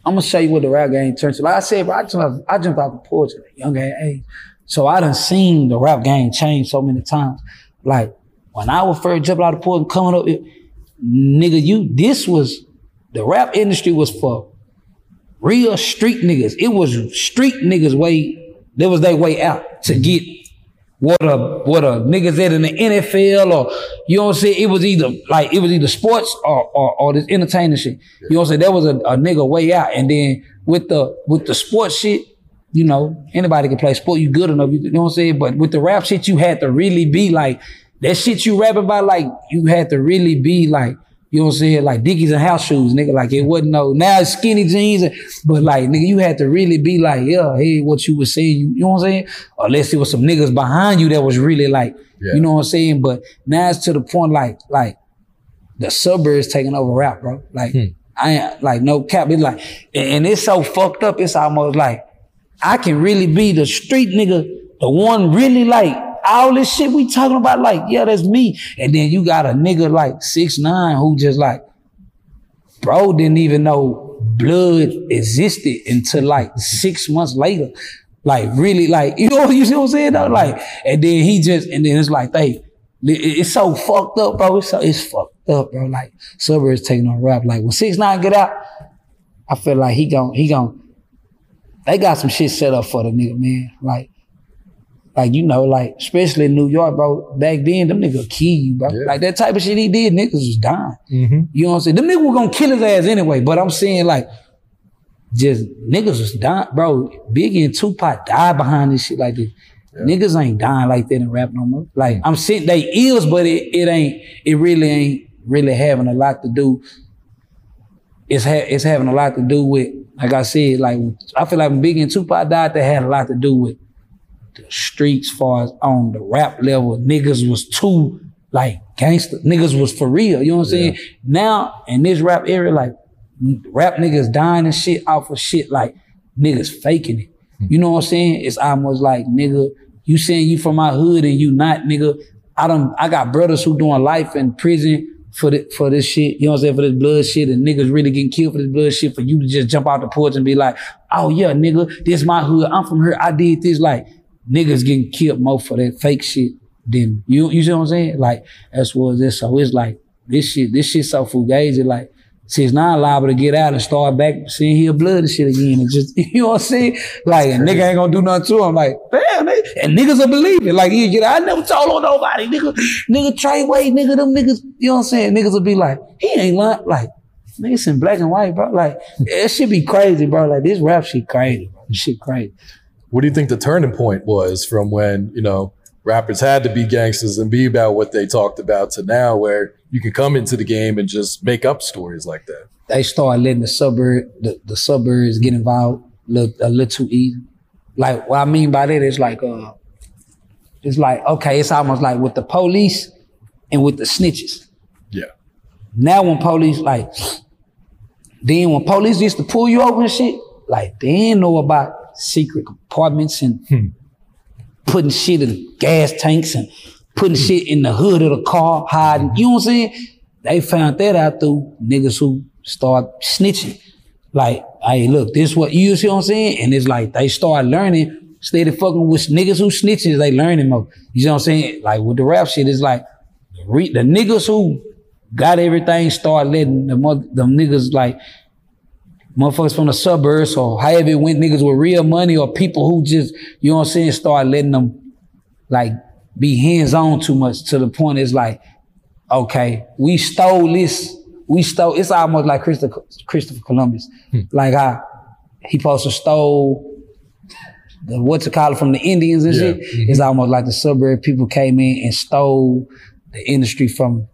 I'm gonna show you what the rap game turns to. Like I said, bro, I jumped, I jumped out the porch at a young age. So I done seen the rap game change so many times. Like when I was first jumping out the porch and coming up, it, nigga, you this was the rap industry was for real street niggas. It was street niggas way There was their way out to get what a what a niggas at in the NFL or you know what I'm saying? It was either like it was either sports or or, or this entertainment shit. You know what I'm saying? That was a, a nigga way out. And then with the with the sports shit, you know, anybody can play sport. You good enough, you know what I'm saying? But with the rap shit, you had to really be like that shit you rapping about. Like you had to really be like. You know what I'm saying? Like Dickies and house shoes, nigga. Like it wasn't no now it's skinny jeans, and- but like nigga, you had to really be like, yeah, hey, what you was saying, you, you know what I'm saying? Unless it was some niggas behind you that was really like, you know what I'm saying? But now it's to the point like, like the suburbs taking over rap, bro. Like hmm. I ain't like no cap. It's like, and it's so fucked up. It's almost like I can really be the street nigga, the one really like all this shit we talking about. Like, yeah, that's me. And then you got a nigga like six nine who just like, bro, didn't even know blood existed until like six months later. Like really, like you know, you see what I'm saying? Though? Like, and then he just, and then it's like, hey, it's so fucked up, bro. It's so it's fucked up, bro. Like suburbs taking on rap. Like when six nine get out, I feel like he gon' he gon' they got some shit set up for the nigga, man. Like, like you know, like especially in New York, bro. Back then, them niggas kill you, bro. Like that type of shit he did, niggas was dying. Mm-hmm. You know what I'm saying? Them niggas were gonna kill his ass anyway. But I'm saying like, just niggas was dying, bro. Biggie and Tupac died behind this shit like this. Niggas ain't dying like that in rap no more. Like I'm saying they is, but it, it ain't. It really ain't really having a lot to do. It's ha- it's having a lot to do with, like I said, like I feel like when Biggie and Tupac died, they had a lot to do with the streets, far as on the rap level. Niggas was too like gangster. Niggas was for real. You know what I'm saying? Now in this rap area, like rap niggas dying and shit off of shit like niggas faking it. Hmm. You know what I'm saying? It's almost like nigga, you saying you from my hood and you not nigga. I don't. I got brothers who doing life in prison for the, for this shit. You know what I'm saying? For this blood shit and niggas really getting killed for this blood shit. For you to just jump out the porch and be like, oh yeah, nigga, this my hood. I'm from here. I did this. Like niggas getting killed more for that fake shit than you. You see what I'm saying? Like that's what this. So it's like this shit. This shit so fugazi. Like She's not liable to get out and start back seeing his blood and shit again. And just, you know what I'm saying? Like, a nigga ain't gonna do nothing to him. Like, damn, they, and niggas will believe it. Like, you get I never told on nobody, nigga. Nigga, Trey Way, nigga, them niggas, you know what I'm saying? Niggas will be like, he ain't lying. Like, niggas in black and white, bro. Like, it should be crazy, bro. Like, this rap shit crazy, bro. This shit crazy. What do you think the turning point was from when, you know, rappers had to be gangsters and be about what they talked about to now where you can come into the game and just make up stories like that? They started letting the suburb, the, the suburbs get involved a little, a little too easy. Like, what I mean by that is like, uh, it's like, okay, it's almost like with the police and with the snitches. Yeah. Now when police like, then when police used to pull you over and shit, like they didn't know about secret compartments and hmm. putting shit in gas tanks and putting shit in the hood of the car, hiding. You know what I'm saying? They found that out through niggas who start snitching. Like, hey, look, this what you see what I'm saying? And it's like they start learning, steady fucking with niggas who snitches, they learning more. You know what I'm saying? Like with the rap shit, it's like re- the niggas who got everything start letting the mother, them niggas like motherfuckers from the suburbs or however it went, niggas with real money or people who just, you know what I'm saying, start letting them like be hands on too much to the point it's like, okay, we stole this. We stole, it's almost like Christopher, Christopher Columbus. Hmm. Like how he supposed to stole the what's it called from the Indians and Yeah. shit. Mm-hmm. It's almost like the suburb people came in and stole the industry from,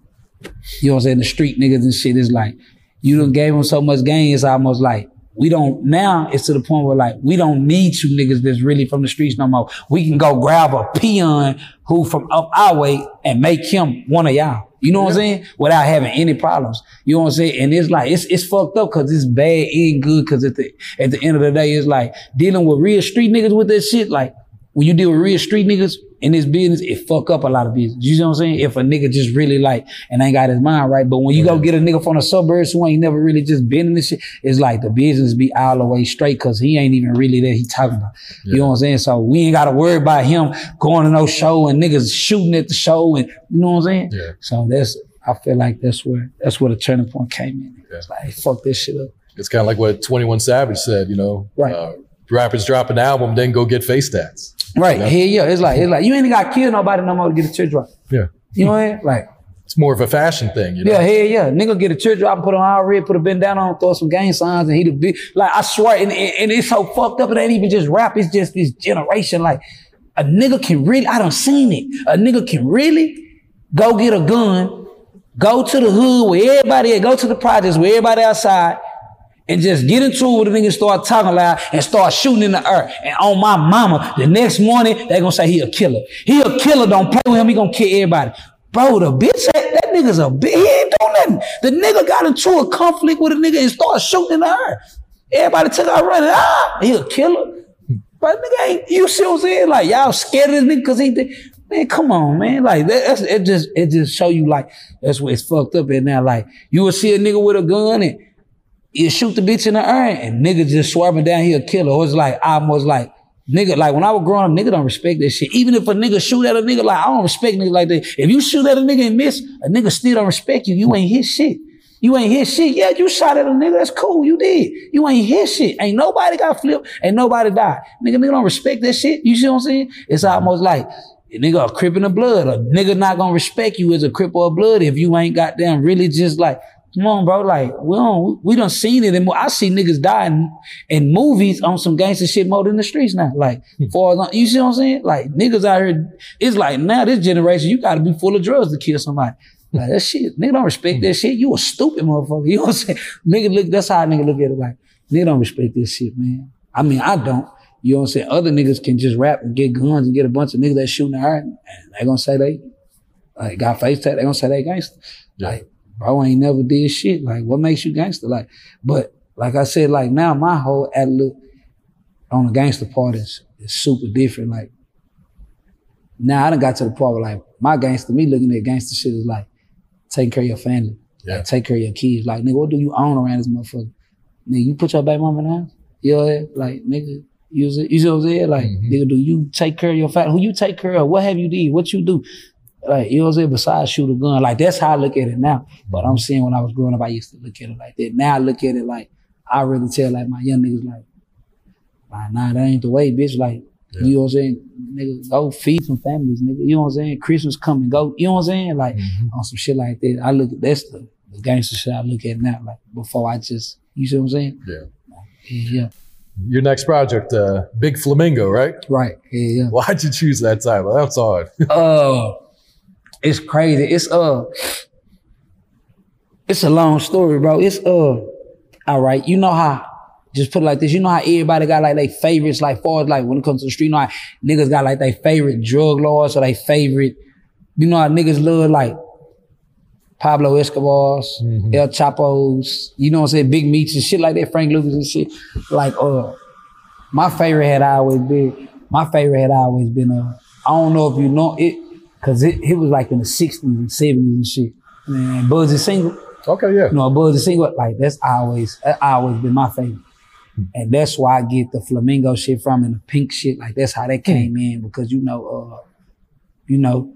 you know what I'm saying, the street niggas and shit. It's like, you done gave them so much gain, it's almost like, we don't, now it's to the point where like, we don't need you niggas that's really from the streets no more. We can go grab a peon who from up our way and make him one of y'all. You know what I'm saying? Without having any problems. You know what I'm saying? And it's like, it's, it's fucked up cause it's bad and good cause at the, at the end of the day, it's like dealing with real street niggas with that shit. Like when you deal with real street niggas in this business, it fuck up a lot of business. You know what I'm saying? If a nigga just really like and ain't got his mind right. But when you go get a nigga from the suburbs who ain't never really just been in this shit, it's like the business be all the way straight cause he ain't even really that he talking about. You know what I'm saying? So we ain't gotta worry about him going to no show and niggas shooting at the show and you know what I'm saying? Yeah. So that's I feel like that's where that's where the turning point came in. It's like hey, fuck this shit up. It's kind of like what 21 Savage said, you know, Right. uh, rappers drop an album, then go get face stats. Right. You know? Here, yeah. It's like it's like you ain't got to kill nobody no more to get a church drop. Yeah. You know what I mean? Like It's more of a fashion thing, you know? Yeah, hell yeah. Nigga get a church drop, put on all red, put a bandana on, throw some gang signs, and he the big. Like, I swear, and, and, and it's so fucked up, it ain't even just rap, it's just this generation. Like, a nigga can really, I done seen it. A nigga can really go get a gun, go to the hood where everybody go to the projects where everybody outside, and just get into it with a nigga, start talking loud, and start shooting in the air. And on my mama, the next morning, they gonna say he a killer. He a killer, don't play with him, he gonna kill everybody. Bro, the bitch, that, that nigga's a bitch. He ain't doing nothing. The nigga got into a conflict with a nigga and started shooting in the air. Everybody took out running. Ah, he a killer. But nigga ain't, you see what I'm saying? Like, y'all scared of this nigga because he did. Man, come on, man. Like, that, that's, it just, it just show you like, that's where it's fucked up in now. Like, you will see a nigga with a gun and you shoot the bitch in the air and niggas just swerving down, here, killer. Or it's like, almost like, nigga, like when I was growing up, nigga don't respect that shit. Even if a nigga shoot at a nigga, like, I don't respect niggas like that. If you shoot at a nigga and miss, a nigga still don't respect you. You ain't hit shit. You ain't hit shit. Yeah, you shot at a nigga. That's cool. You did. You ain't hit shit. Ain't nobody got flipped. Ain't nobody died. Nigga, nigga don't respect that shit. You see what I'm saying? It's almost like a nigga a crip in the blood. A nigga not gonna respect you as a crip or a blood if you ain't goddamn really just like, come on, bro. Like, we don't, we done seen it. And I see niggas dying in, in movies on some gangster shit more than the streets now. Like, hmm. for you see what I'm saying? Like, niggas out here, it's like now this generation, you gotta be full of drugs to kill somebody. Like that shit, nigga don't respect hmm. that shit. You a stupid motherfucker. You know what I'm saying? Nigga look, that's how a nigga look at it. Like, nigga don't respect this shit, man. I mean, I don't. You know what I'm saying? Other niggas can just rap and get guns and get a bunch of niggas that shooting the and they gonna say they like got face tag, they gonna say they gangster. Like, bro ain't never did shit. Like, what makes you gangster? Like, but like I said, like now my whole outlook on the gangster part is, is super different. Like, now I done got to the part where like my gangster, me looking at gangster shit is like taking care of your family. Yeah. Like, take care of your kids. Like, nigga, what do you own around this motherfucker? Nigga, you put your baby mama in the house? You know, what I mean? like, nigga, you see, you see what I'm saying? Like, mm-hmm. nigga, do you take care of your family? Who you take care of? What have you did? What you do? Like you know what I'm saying, besides shoot a gun. Like that's how I look at it now. But I'm saying when I was growing up, I used to look at it like that. Now I look at it like I really tell like my young niggas like, like nah, that ain't the way, bitch. Like, you know what I'm saying? Nigga, go feed some families, nigga. You know what I'm saying? Christmas coming, go, you know what I'm saying? Like on some shit like that. I look at that's the, the gangster shit I look at now. Like before I just you see what I'm saying? Yeah. Yeah, yeah. Your next project, uh, Big Flamingo, right? Right. Yeah, yeah. Why'd you choose that title? That's hard. uh it's crazy. It's uh it's a long story, bro. It's uh all right. You know how just put it like this. You know how everybody got like their favorites, like far as like when it comes to the street, you know how niggas got like their favorite drug lords or their favorite, you know how niggas love like Pablo Escobar's, El Chapo's, you know what I'm saying, Big Meech and shit like that, Frank Lucas and shit. Like uh my favorite had always been my favorite had always been uh I don't know if you know it, cause it, it was like in the sixties and seventies and shit. Man, Bugsy Siegel. Okay, yeah. You know, Bugsy Siegel, like that's always that always been my favorite. And that's why I get the flamingo shit from and the pink shit. Like that's how that came in because you know, uh, you know,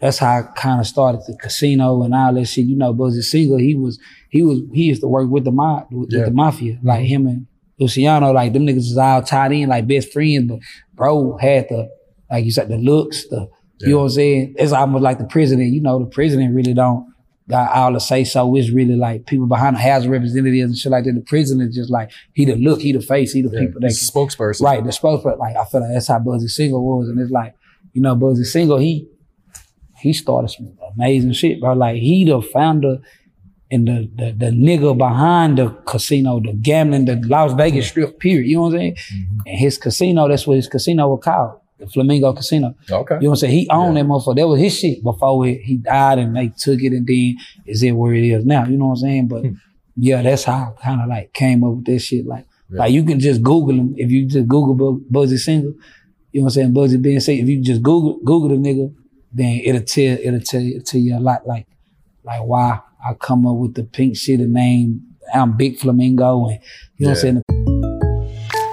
that's how I kind of started the casino and all that shit. You know, Bugsy Siegel, he was he was he used to work with the mob with, Yeah. the mafia. Like him and Luciano, like them niggas was all tied in like best friends, but bro had the like you said, the looks, the you know what I'm saying? It's almost like the president. You know, the president really don't got all to say so. It's really like people behind the house of representatives and shit like that. The president is just like he the look, he the face, he the people that He's a spokesperson. Right, the spokesperson. Like I feel like that's how Bugsy Siegel was, and it's like you know Bugsy Siegel he he started some amazing shit, bro. Like he the founder and the the, the nigga behind the casino, the gambling, the Las Vegas Strip. Period. You know what I'm saying? Mm-hmm. And his casino, that's what his casino was called, the Flamingo Casino. Okay. You know what I'm saying? He owned that motherfucker. That was his shit before he, he died and they took it and then is it where it is now. You know what I'm saying? But hmm. yeah, that's how I kind of like came up with this shit. Like, like you can just Google him. If you just Google Bu- Bugsy Siegel, you know what I'm saying? Buzzy being said, if you just Google Google the nigga, then it'll tell it'll tell you tell you a lot like like why I come up with the pink shit and name I'm Big Flamingo and you know what I'm saying?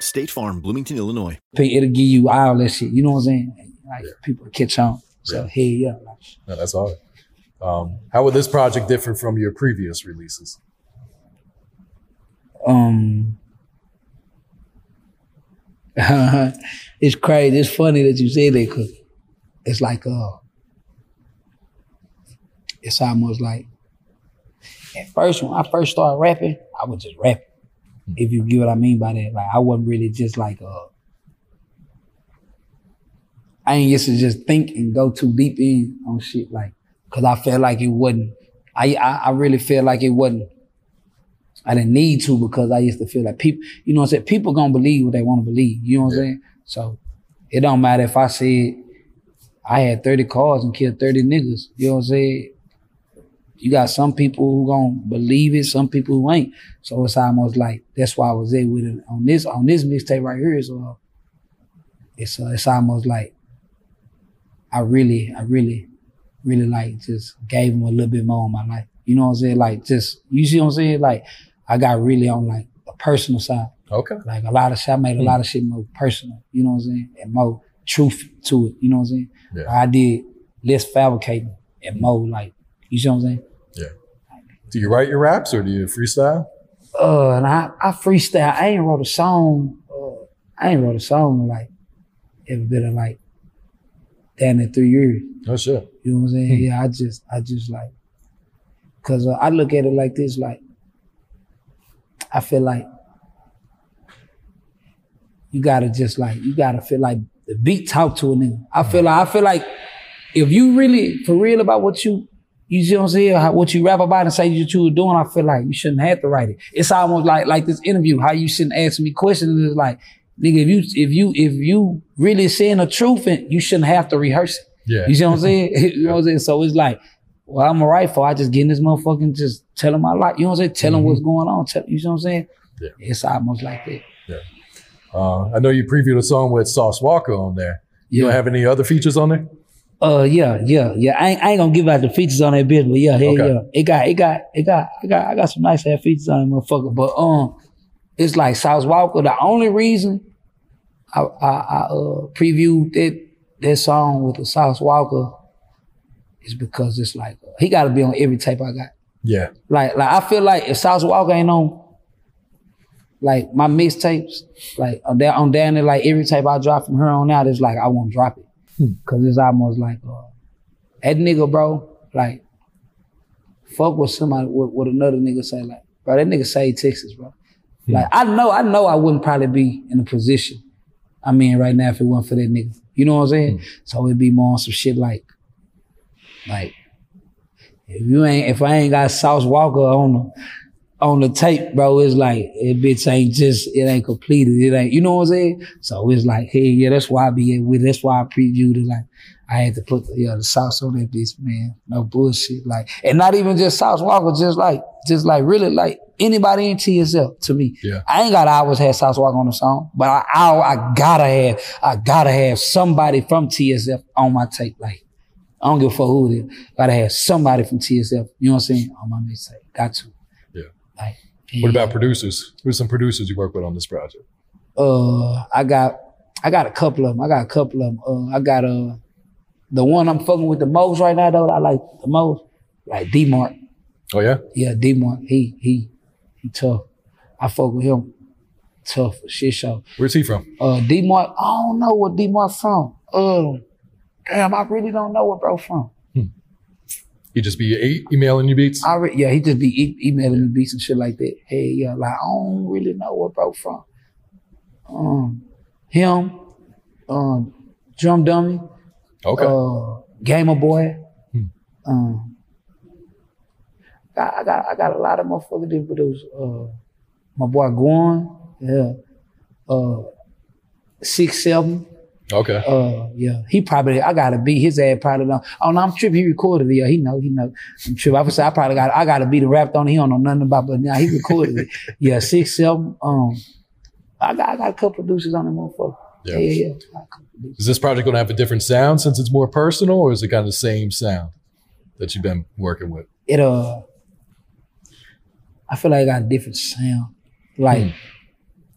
State Farm, Bloomington, Illinois. It'll give you all that shit. You know what I'm saying? Like people catch on. So hey, yeah. No, that's hard. Um, how would this project differ from your previous releases? Um, it's crazy. It's funny that you say that because it's like uh, it's almost like at first when I first started rapping, I was just rapping. If you get what I mean by that, like I wasn't really just like uh, I ain't used to just think and go too deep in on shit like, cause I felt like it wasn't. I I, I really feel like it wasn't. I didn't need to because I used to feel like people, you know what I'm saying? People gonna believe what they want to believe. You know what I'm saying? So it don't matter if I said I had 30 cars and killed 30 niggas. You know what I'm saying? You got some people who gonna believe it, some people who ain't. So it's almost like that's why I was there with it on this on this mixtape right here. So it's uh, it's almost like I really, I really, really like just gave him a little bit more in my life. You know what I'm saying? Like just you see what I'm saying? Like I got really on like a personal side. Okay. Like a lot of shit, I made a lot of shit more personal. You know what I'm saying? And more truth to it. You know what I'm saying? Yeah. I did less fabricating and more like you see what I'm saying? Yeah. Do you write your raps or do you freestyle? Uh, and I, I freestyle. I ain't wrote a song. Uh, I ain't wrote a song in like every bit of like damn near three years. Oh shit. You know what I'm saying? Yeah, I just, I just like, cause uh, I look at it like this, like, I feel like you gotta just like, you gotta feel like the beat talk to a nigga. I feel like, I feel like if you really for real about what you, you see what I'm saying, how, what you rap about and say that you were doing, I feel like you shouldn't have to write it. It's almost like like this interview, how you shouldn't ask me questions. It's like, nigga, if you if you if you really saying the truth, and you shouldn't have to rehearse it. Yeah. You see what I'm saying? you know what I'm saying? So it's like well, I'm a rifle. I just get in this motherfucking just tell him my life. You know what I'm saying? Tell him what's going on. Tell, you know what I'm saying? Yeah. It's almost like that. Yeah. Uh, I know you previewed a song with Sauce Walka on there. You don't have any other features on there? Uh, yeah, yeah, yeah. I ain't, I ain't gonna give out the features on that bitch, but yeah, hell Okay. yeah. It got, it got, it got, I got, I got some nice ass features on that motherfucker. But um, it's like Sauce Walka. The only reason I, I, I uh, previewed that that song with the Sauce Walka is because it's like he got to be on every tape I got. Yeah. Like, like I feel like if Sauce Walka ain't on, like my mixtapes, like on down on down there, like every tape I drop from her on out, it's like I won't drop it, cause it's almost like uh, that nigga, bro. Like, fuck with somebody, what, what another nigga say, like, bro, that nigga say Texas, bro. Like, I know, I know, I wouldn't probably be in a position I'm in right now if it wasn't for that nigga. You know what I'm saying? So it'd be more on some shit like, like, if you ain't, if I ain't got Sauce Walka on the, on the tape, bro, it's like, it bitch ain't just, it ain't completed. It ain't, you know what I'm saying? So it's like, hey, yeah, that's why I be with, that's why I previewed it. Like, I had to put the, yeah, the sauce on that bitch, man. No bullshit. Like, and not even just Sauce Walka, just like, just like really like anybody in TSF to me. Yeah. I ain't gotta always have Sauce Walka on the song, but I, I, I gotta have, I gotta have somebody from TSF on my tape. Like, I don't give a fuck who it is. Gotta have somebody from TSF, you know what I'm saying, on my mixtape. Got to. Like, What about producers? Who's some producers you work with on this project? uh I got I got a couple of them. I got a couple of them. Uh, I got uh the one I'm fucking with the most right now though. That I like the most like D Mark. Oh yeah. Yeah, D Mark. He he he tough. I fuck with him. Tough shit show. Where's he from? Uh D Mark. I don't know where D Mark from. Uh, damn, I really don't know where bro from. He just be e- emailing you beats. I re- yeah, he just be e- emailing me beats and shit like that. Hey, yeah, like I don't really know where bro from. Um, him, um, drum dummy. Okay. Uh, gamer boy. Um, I, I got I got a lot of motherfuckers that produce. Uh, my boy Guan, yeah. Uh, six seven. Okay. Uh, yeah, he probably I gotta beat his ass probably. Don't, oh no, I'm tripping. He recorded it. Yeah, he know. He know. I'm tripping. I would say I probably got I gotta beat the rap on. He don't know nothing about, but now he recorded it. Yeah, six seven. Um, I got I got a couple producers on the motherfucker. Yeah. Yeah, yeah. yeah. Is this project going to have a different sound since it's more personal, or is it kind of the same sound that you've been working with? It uh, I feel like I got a different sound. Like,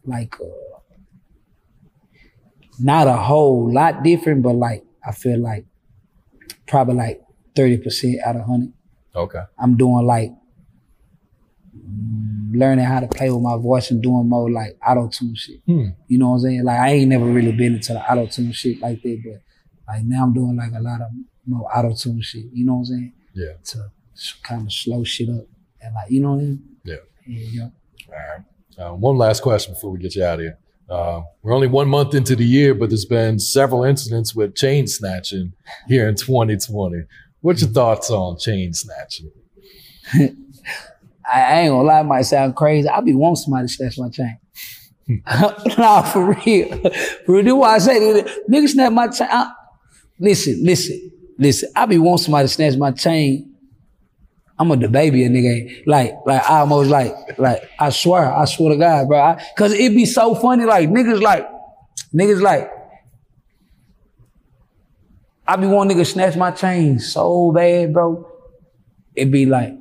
like uh, not a whole lot different, but like I feel like probably like thirty percent out of hundred. Okay. I'm doing like learning how to play with my voice and doing more like auto tune shit. Hmm. You know what I'm saying? Like I ain't never really been into the auto tune shit like that, but like now I'm doing like a lot of more auto tune shit. You know what I'm saying? Yeah. To kind of slow shit up and like you know what I mean? Yeah. Yeah. yeah. All right. Uh, one last question before we get you out of here. Uh, we're only one month into the year, but there's been several incidents with chain snatching here in 2020. What's your thoughts on chain snatching? I, ain't gonna lie, it might sound crazy. I be wanting somebody to snatch my chain. nah, for real. For real. Why I say. Nigga snatch my chain. Listen, listen, listen. I be wanting somebody to snatch my chain. I'm a the baby a nigga. Like, like I almost like, like, I swear, I swear to God, bro. I, Cause it be so funny, like niggas like, niggas like, I be wanting nigga snatch my chain so bad, bro. It be like,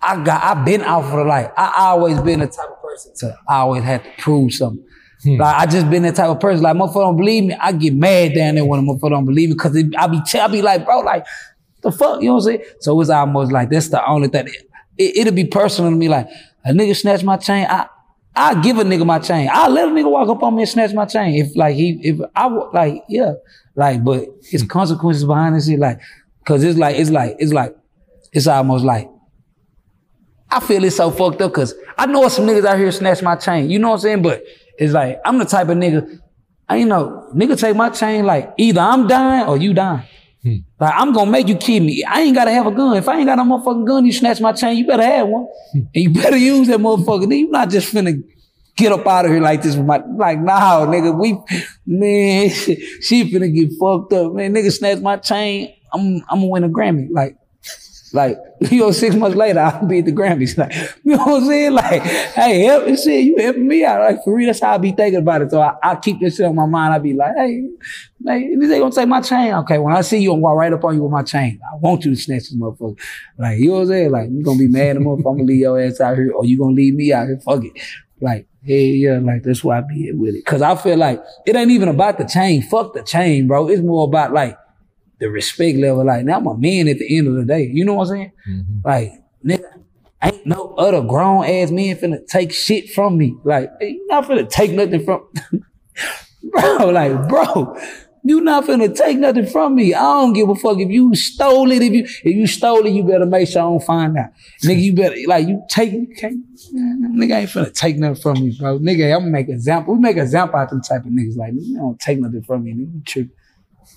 I got, I been out for the life. I always been the type of person to I always had to prove something. Hmm. Like I just been that type of person. Like motherfucker don't believe me, I get mad down there when a motherfucker don't believe me because I be I be like, bro, like the fuck, you know what I'm saying? So it's almost like that's the only thing. It, it'll be personal to me. Like a nigga snatch my chain, I I give a nigga my chain. I let a nigga walk up on me and snatch my chain. If like he if I like yeah like but it's consequences behind this shit. Like cause it's like it's like it's like it's almost like I feel it's so fucked up because I know some niggas out here snatch my chain. You know what I'm saying? But it's like I'm the type of nigga. I you know nigga take my chain like either I'm dying or you dying. Hmm. Like I'm gonna make you kill me. I ain't gotta have a gun. If I ain't got a motherfucking gun, you snatch my chain. You better have one, hmm. and you better use that motherfucker. Then you not just finna get up out of here like this with my like nah, nigga. We man, she finna get fucked up, man. Nigga snatch my chain. I'm I'm gonna win a Grammy. Like Like, you know, six months later, I'll be at the Grammys. Like, you know what I'm saying? Like, hey, help me shit, you helping me out. Like, for real, that's how I be thinking about it. So I, I keep this shit on my mind. I be like, hey, hey, they gonna take my chain. Okay, when I see you, I'm gonna walk right up on you with my chain. I want you to snatch this motherfucker. Like, you know what I'm saying? Like, you gonna be mad at if I'm gonna leave your ass out here, or you gonna leave me out here. Fuck it. Like, yeah, yeah, like that's why I be with it. Cause I feel like it ain't even about the chain. Fuck the chain, bro. It's more about like the respect level. Like now I'm a man at the end of the day. You know what I'm saying? Mm-hmm. Like, nigga, ain't no other grown ass man finna take shit from me. Like, you not finna take nothing from bro, like, bro, you not finna take nothing from me. I don't give a fuck if you stole it. If you if you stole it, you better make sure I don't find out. Nigga, you better like you take you can't nigga ain't finna take nothing from me, bro. Nigga, I'm gonna make example. We make example out them type of niggas. Like, you don't take nothing from me, nigga. You true.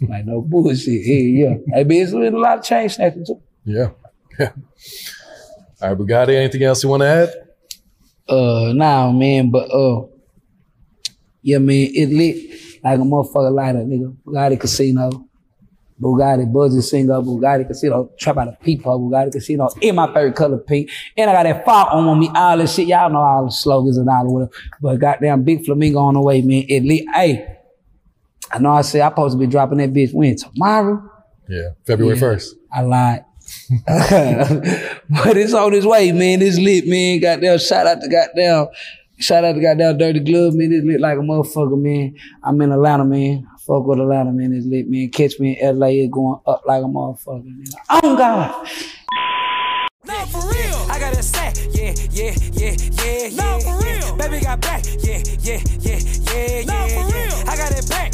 Like no bullshit. Yeah, yeah. Hey, but it's been a lot of change snatching too. Yeah. Yeah. All right, Boogotti, anything else you want to add? Uh, nah, man, but uh, yeah, man, it lit like a motherfucker lighter, nigga. Boogotti Kasino, Bugatti Buzzy Singer, Boogotti Kasino, Trap Out of People, Boogotti Kasino, in my favorite color pink. And I got that fire on me, all this shit. Y'all know all the slogans and all of whatever. But goddamn, Big Flamingo on the way, man. It lit. Hey, I know I said I supposed to be dropping that bitch when? Tomorrow? Yeah, February Yeah. 1st. I lied. but it's on its way, man. It's lit, man. Goddamn, shout out to goddamn, shout out to goddamn Dirty Glove, man. It's lit like a motherfucker, man. I'm in Atlanta, man. I fuck with Atlanta, man. It's lit, man. Catch me in LA, it's going up like a motherfucker, man. Oh, God. No, for real. I got a sack. Yeah, yeah, yeah, yeah, yeah. No, for real. Baby got back. Yeah, yeah, yeah, yeah, yeah. No, for real. I got it back.